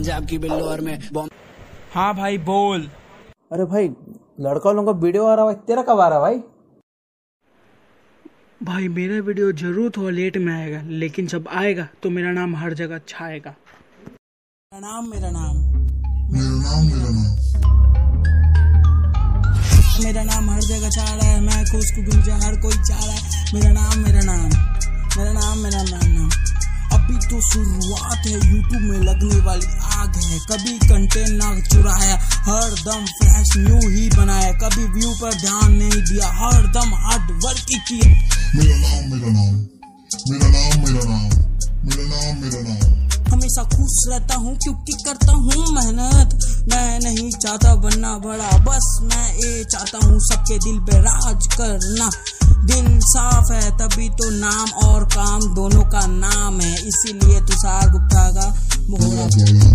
पंजाब की बिल्लो और मैं हाँ भाई बोल। अरे भाई लड़का लोगों का वीडियो आ रहा भाई तेरा कब आ रहा भाई? भाई मेरा वीडियो ज़रूर थोड़ा लेट में आएगा लेकिन जब आएगा तो मेरा नाम हर जगह छाएगा मेरा नाम मेरा नाम। मेरा नाम मेरा नाम। मेरा नाम हर जगह छा रहा है मैं खुश को गुंजा हर कोई चाह रहा है। मेरा नाम मेरा नाम। मेरा नाम मेरा नाम। तो शुरुआत है यूट्यूब में लगने वाली आग है। कभी कंटेंट ना चुराया हर दम फ्लैश न्यू ही बनाया। कभी व्यू पर ध्यान नहीं दिया हर दम हार्ड वर्क ही किया। मेरा नाम मेरा नाम मेरा नाम मेरा नाम मेरा नाम मेरा नाम। हमेशा खुश रहता हूँ क्योंकि करता हूँ मेहनत। मैं नहीं चाहता बनना बड़ा बस मैं ये चाहता हूँ सबके दिल पे राज करना। दिल साफ़ है, तभी तो नाम और काम दोनों का नाम है। इसीलिए तुषार गुप्ता का मोहरा।